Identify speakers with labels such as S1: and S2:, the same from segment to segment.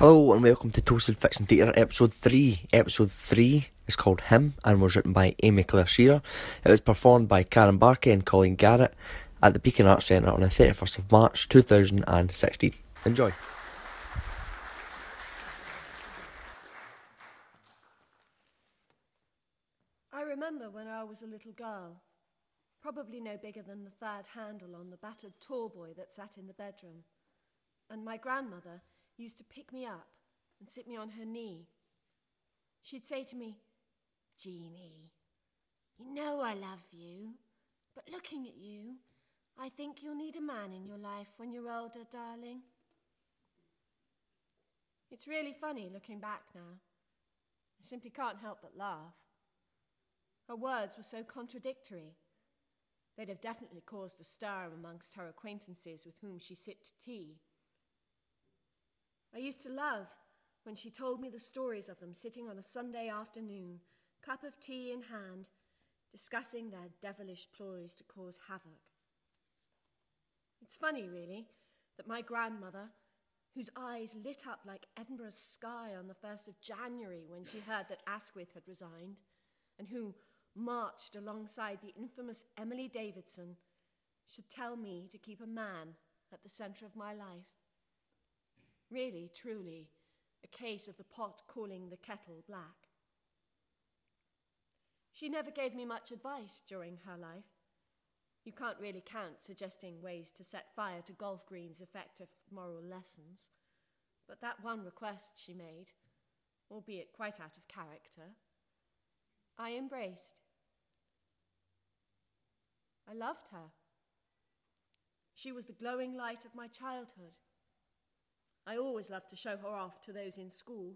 S1: Hello and welcome to Toasted Fiction Theatre episode 3. Episode 3 is called Him and was written by Amy Claire Shearer. It was performed by Karen Barkey and Colleen Garrett at the Beacon Arts Centre on the 31st of March 2016. Enjoy.
S2: I remember when I was a little girl, probably no bigger than the third handle on the battered tall boy that sat in the bedroom, and my grandmother used to pick me up and sit me on her knee. She'd say to me, Jeanie, you know I love you, but looking at you, I think you'll need a man in your life when you're older, darling. It's really funny looking back now. I simply can't help but laugh. Her words were so contradictory. They'd have definitely caused a stir amongst her acquaintances with whom she sipped tea. I used to love when she told me the stories of them sitting on a Sunday afternoon, cup of tea in hand, discussing their devilish ploys to cause havoc. It's funny, really, that my grandmother, whose eyes lit up like Edinburgh's sky on the 1st of January when she heard that Asquith had resigned, and who marched alongside the infamous Emily Davison, should tell me to keep a man at the centre of my life. Really, truly, a case of the pot calling the kettle black. She never gave me much advice during her life. You can't really count suggesting ways to set fire to golf greens effective moral lessons. But that one request she made, albeit quite out of character, I embraced. I loved her. She was the glowing light of my childhood. I always loved to show her off to those in school.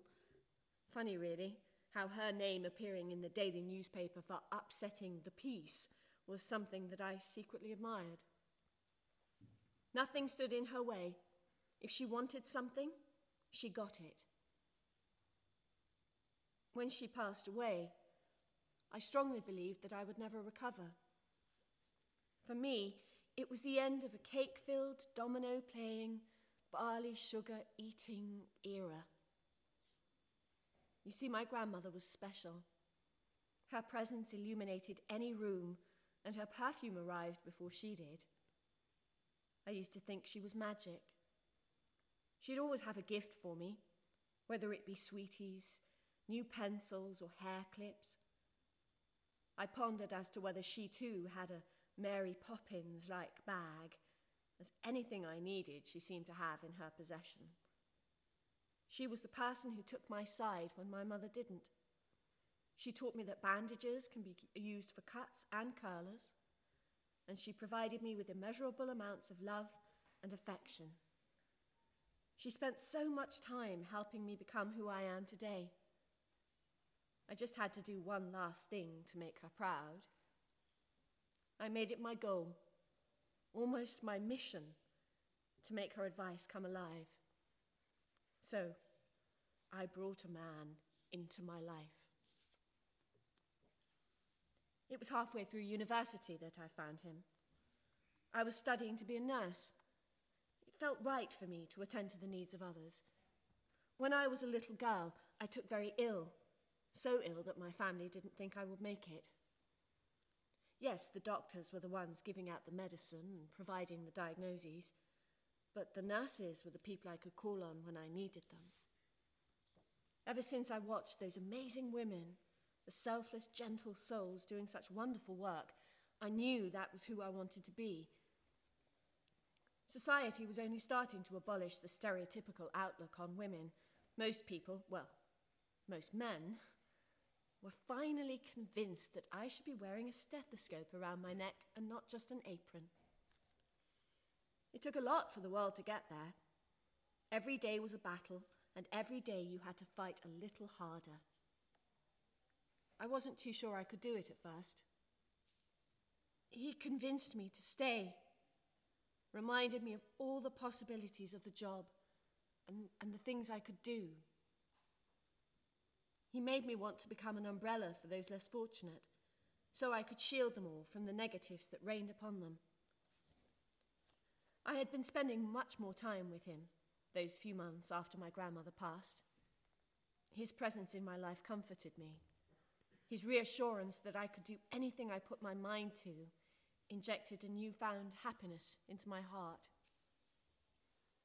S2: Funny, really, how her name appearing in the daily newspaper for upsetting the peace was something that I secretly admired. Nothing stood in her way. If she wanted something, she got it. When she passed away, I strongly believed that I would never recover. For me, it was the end of a cake filled, domino playing, barley sugar eating era. You see, my grandmother was special. Her presence illuminated any room, and her perfume arrived before she did. I used to think she was magic. She'd always have a gift for me, whether it be sweeties, new pencils, or hair clips. I pondered as to whether she too had a Mary Poppins like bag as anything I needed she seemed to have in her possession. She was the person who took my side when my mother didn't. She taught me that bandages can be used for cuts and curlers, and she provided me with immeasurable amounts of love and affection. She spent so much time helping me become who I am today. I just had to do one last thing to make her proud. I made it my goal almost my mission, to make her advice come alive. So I brought a man into my life. It was halfway through university that I found him. I was studying to be a nurse. It felt right for me to attend to the needs of others. When I was a little girl, I took very ill, so ill that my family didn't think I would make it. Yes, the doctors were the ones giving out the medicine and providing the diagnoses, but the nurses were the people I could call on when I needed them. Ever since I watched those amazing women, the selfless, gentle souls doing such wonderful work, I knew that was who I wanted to be. Society was only starting to abolish the stereotypical outlook on women. Most people, well, most men, were finally convinced that I should be wearing a stethoscope around my neck and not just an apron. It took a lot for the world to get there. Every day was a battle, and every day you had to fight a little harder. I wasn't too sure I could do it at first. He convinced me to stay, reminded me of all the possibilities of the job and, and the things I could do. He made me want to become an umbrella for those less fortunate, so I could shield them all from the negatives that rained upon them. I had been spending much more time with him, those few months after my grandmother passed. His presence in my life comforted me. His reassurance that I could do anything I put my mind to injected a newfound happiness into my heart.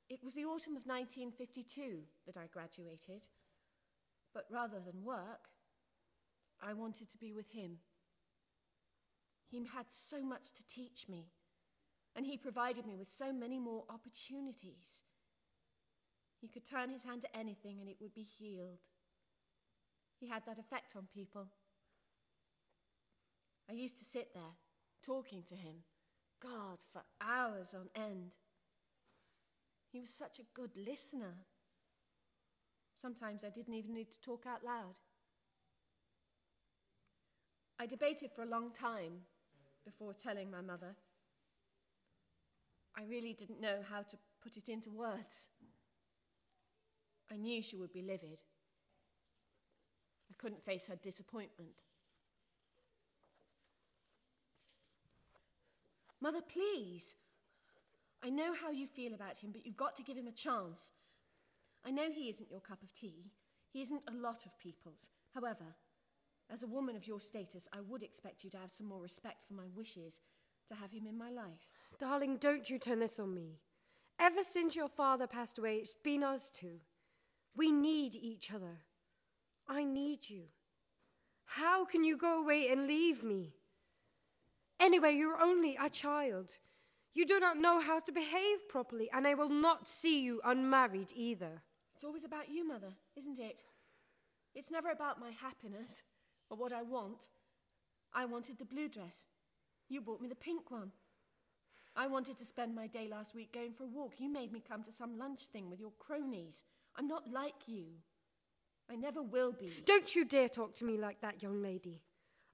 S2: It was the autumn of 1952 that I graduated, but rather than work, I wanted to be with him. He had so much to teach me, and he provided me with so many more opportunities. He could turn his hand to anything and it would be healed. He had that effect on people. I used to sit there talking to him, God, for hours on end. He was such a good listener. Sometimes I didn't even need to talk out loud. I debated for a long time before telling my mother. I really didn't know how to put it into words. I knew she would be livid. I couldn't face her disappointment. Mother, please. I know how you feel about him, but you've got to give him a chance. I know he isn't your cup of tea. He isn't a lot of people's. However, as a woman of your status, I would expect you to have some more respect for my wishes to have him in my life.
S3: Darling, don't you turn this on me. Ever since your father passed away, it's been us two. We need each other. I need you. How can you go away and leave me? Anyway, you're only a child. You do not know how to behave properly, and I will not see you unmarried either.
S2: It's always about you, Mother, isn't it? It's never about my happiness or what I want. I wanted the blue dress. You bought me the pink one. I wanted to spend my day last week going for a walk. You made me come to some lunch thing with your cronies. I'm not like you. I never will be.
S3: Don't you dare talk to me like that, young lady.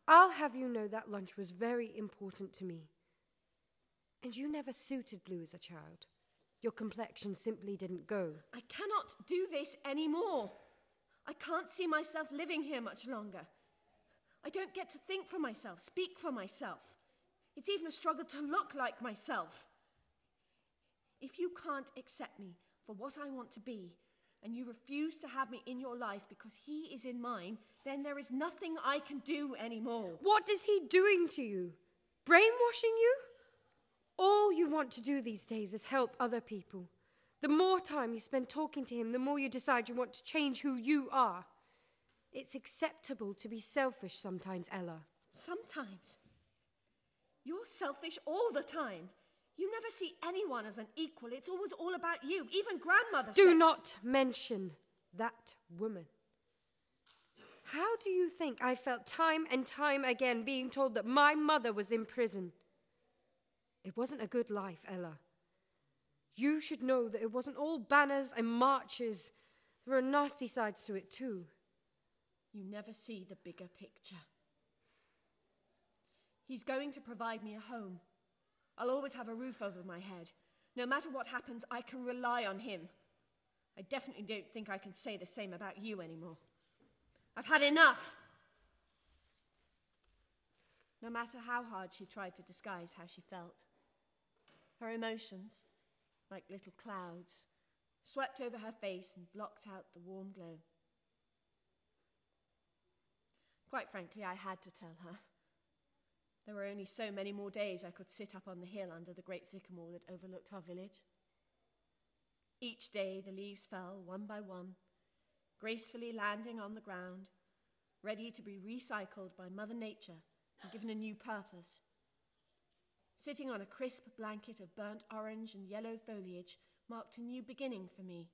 S3: I'll have you know that lunch was very important to me. And you never suited blue as a child. Your complexion simply didn't go.
S2: I cannot do this anymore. I can't see myself living here much longer. I don't get to think for myself, speak for myself. It's even a struggle to look like myself. If you can't accept me for what I want to be, and you refuse to have me in your life because he is in mine, then there is nothing I can do anymore.
S3: What is he doing to you? Brainwashing you? All you want to do these days is help other people. The more time you spend talking to him, the more you decide you want to change who you are. It's acceptable to be selfish sometimes, Ella.
S2: Sometimes. You're selfish all the time. You never see anyone as an equal. It's always all about you. Even grandmother
S3: Do
S2: said-
S3: not mention that woman. How do you think I felt time and time again being told that my mother was in prison? It wasn't a good life, Ella. You should know that it wasn't all banners and marches. There were nasty sides to it, too.
S2: You never see the bigger picture. He's going to provide me a home. I'll always have a roof over my head. No matter what happens, I can rely on him. I definitely don't think I can say the same about you anymore. I've had enough. No matter how hard she tried to disguise how she felt, her emotions, like little clouds, swept over her face and blocked out the warm glow. Quite frankly, I had to tell her. There were only so many more days I could sit up on the hill under the great sycamore that overlooked our village. Each day the leaves fell one by one, gracefully landing on the ground, ready to be recycled by Mother Nature and given a new purpose. Sitting on a crisp blanket of burnt orange and yellow foliage marked a new beginning for me.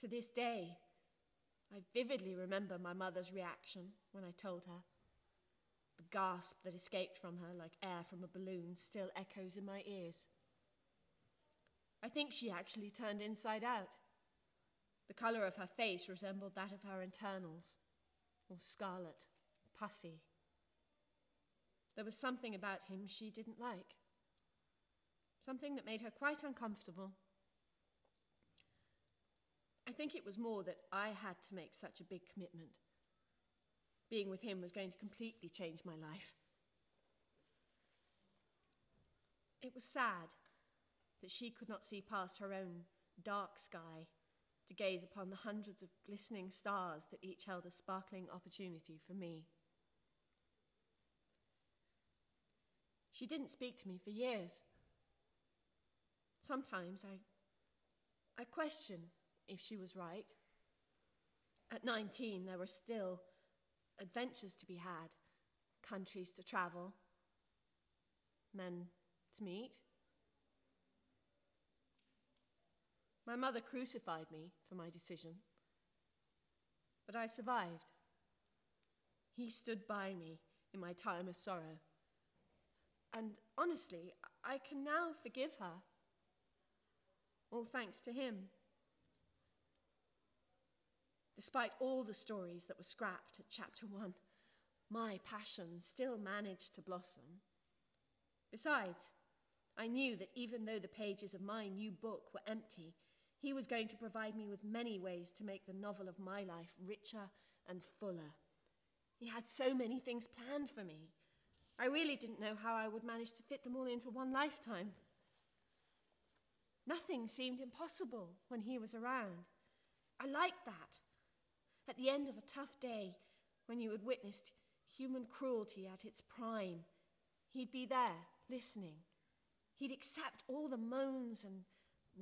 S2: To this day, I vividly remember my mother's reaction when I told her. The gasp that escaped from her like air from a balloon still echoes in my ears. I think she actually turned inside out. The colour of her face resembled that of her internals, all scarlet, puffy. There was something about him she didn't like, something that made her quite uncomfortable. I think it was more that I had to make such a big commitment. Being with him was going to completely change my life. It was sad, that she could not see past her own dark sky to gaze upon the hundreds of glistening stars that each held a sparkling opportunity for me. She didn't speak to me for years. Sometimes I, I question if she was right. At 19, there were still adventures to be had, countries to travel, men to meet. My mother crucified me for my decision, but I survived. He stood by me in my time of sorrow. And honestly, I can now forgive her. All thanks to him. Despite all the stories that were scrapped at chapter one, my passion still managed to blossom. Besides, I knew that even though the pages of my new book were empty, he was going to provide me with many ways to make the novel of my life richer and fuller. He had so many things planned for me. I really didn't know how I would manage to fit them all into one lifetime. Nothing seemed impossible when he was around. I liked that. At the end of a tough day, when you had witnessed human cruelty at its prime, he'd be there, listening. He'd accept all the moans and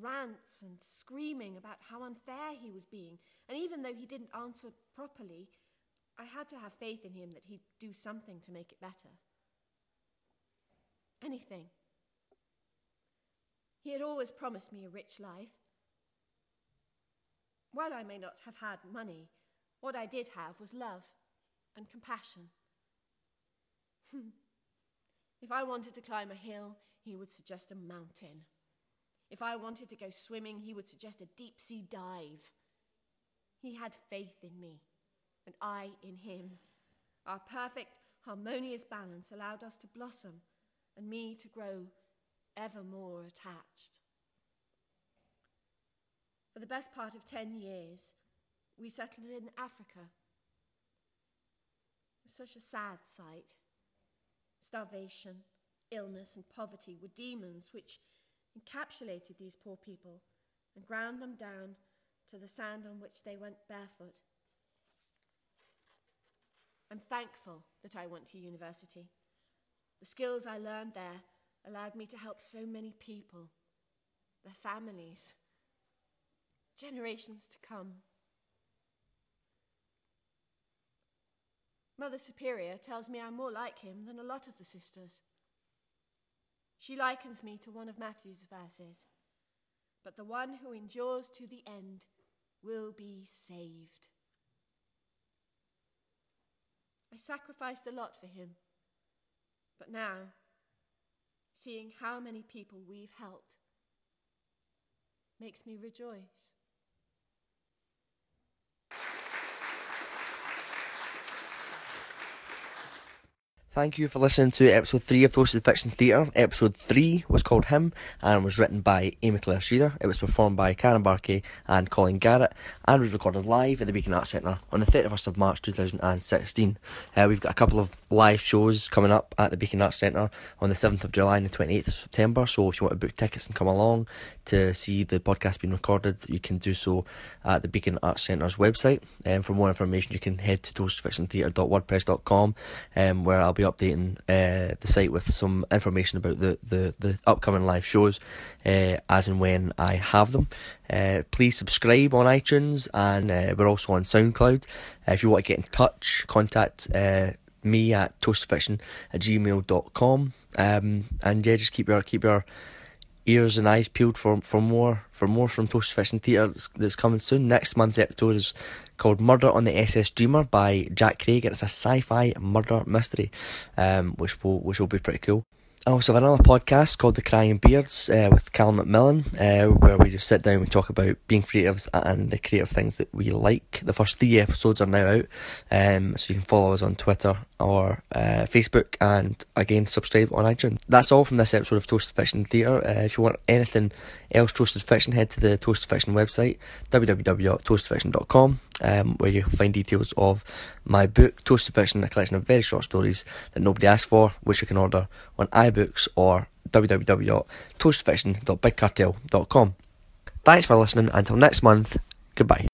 S2: rants and screaming about how unfair he was being. And even though he didn't answer properly, I had to have faith in him that he'd do something to make it better. Anything. He had always promised me a rich life. While I may not have had money, what I did have was love and compassion. if I wanted to climb a hill, he would suggest a mountain. If I wanted to go swimming, he would suggest a deep sea dive. He had faith in me, and I in him. Our perfect, harmonious balance allowed us to blossom and me to grow ever more attached. For the best part of 10 years, we settled in Africa. It was such a sad sight. Starvation, illness, and poverty were demons which encapsulated these poor people and ground them down to the sand on which they went barefoot. I'm thankful that I went to university. The skills I learned there allowed me to help so many people, their families, generations to come. Mother Superior tells me I'm more like him than a lot of the sisters. She likens me to one of Matthew's verses But the one who endures to the end will be saved. I sacrificed a lot for him, but now, seeing how many people we've helped, makes me rejoice.
S1: Thank you for listening to episode 3 of Toasted Fiction Theatre. Episode 3 was called Him and was written by Amy Claire Shearer. It was performed by Karen Barkey and Colin Garrett and was recorded live at the Beacon Arts Centre on the 31st of March 2016. Uh, we've got a couple of live shows coming up at the Beacon Arts Centre on the 7th of July and the 28th of September. So if you want to book tickets and come along to see the podcast being recorded, you can do so at the Beacon Arts Centre's website. And um, for more information, you can head to toastedfictiontheatre.wordpress.com um, where I'll be updating uh, the site with some information about the, the, the upcoming live shows uh, as and when I have them. Uh, please subscribe on iTunes and uh, we're also on SoundCloud. Uh, if you want to get in touch, contact uh, me at toastfiction at gmail.com. Um, and yeah, just keep your keep your ears and eyes peeled for for more for more from Toast Fiction Theatre that's, that's coming soon. Next month's episode is called Murder on the SS Dreamer by Jack Craig, and it's a sci-fi murder mystery, um, which will which will be pretty cool. I also have another podcast called The Crying Beards uh, with Cal McMillan, uh, where we just sit down and talk about being creatives and the creative things that we like. The first three episodes are now out, um, so you can follow us on Twitter or uh, Facebook, and again subscribe on iTunes. That's all from this episode of Toasted Fiction Theatre. Uh, if you want anything else Toasted Fiction, head to the Toasted Fiction website www.toastedfiction.com, um, where you'll find details of my book Toasted Fiction, a collection of very short stories that nobody asked for, which you can order on iBooks or www.toastedfiction.bigcartel.com. Thanks for listening. Until next month, goodbye.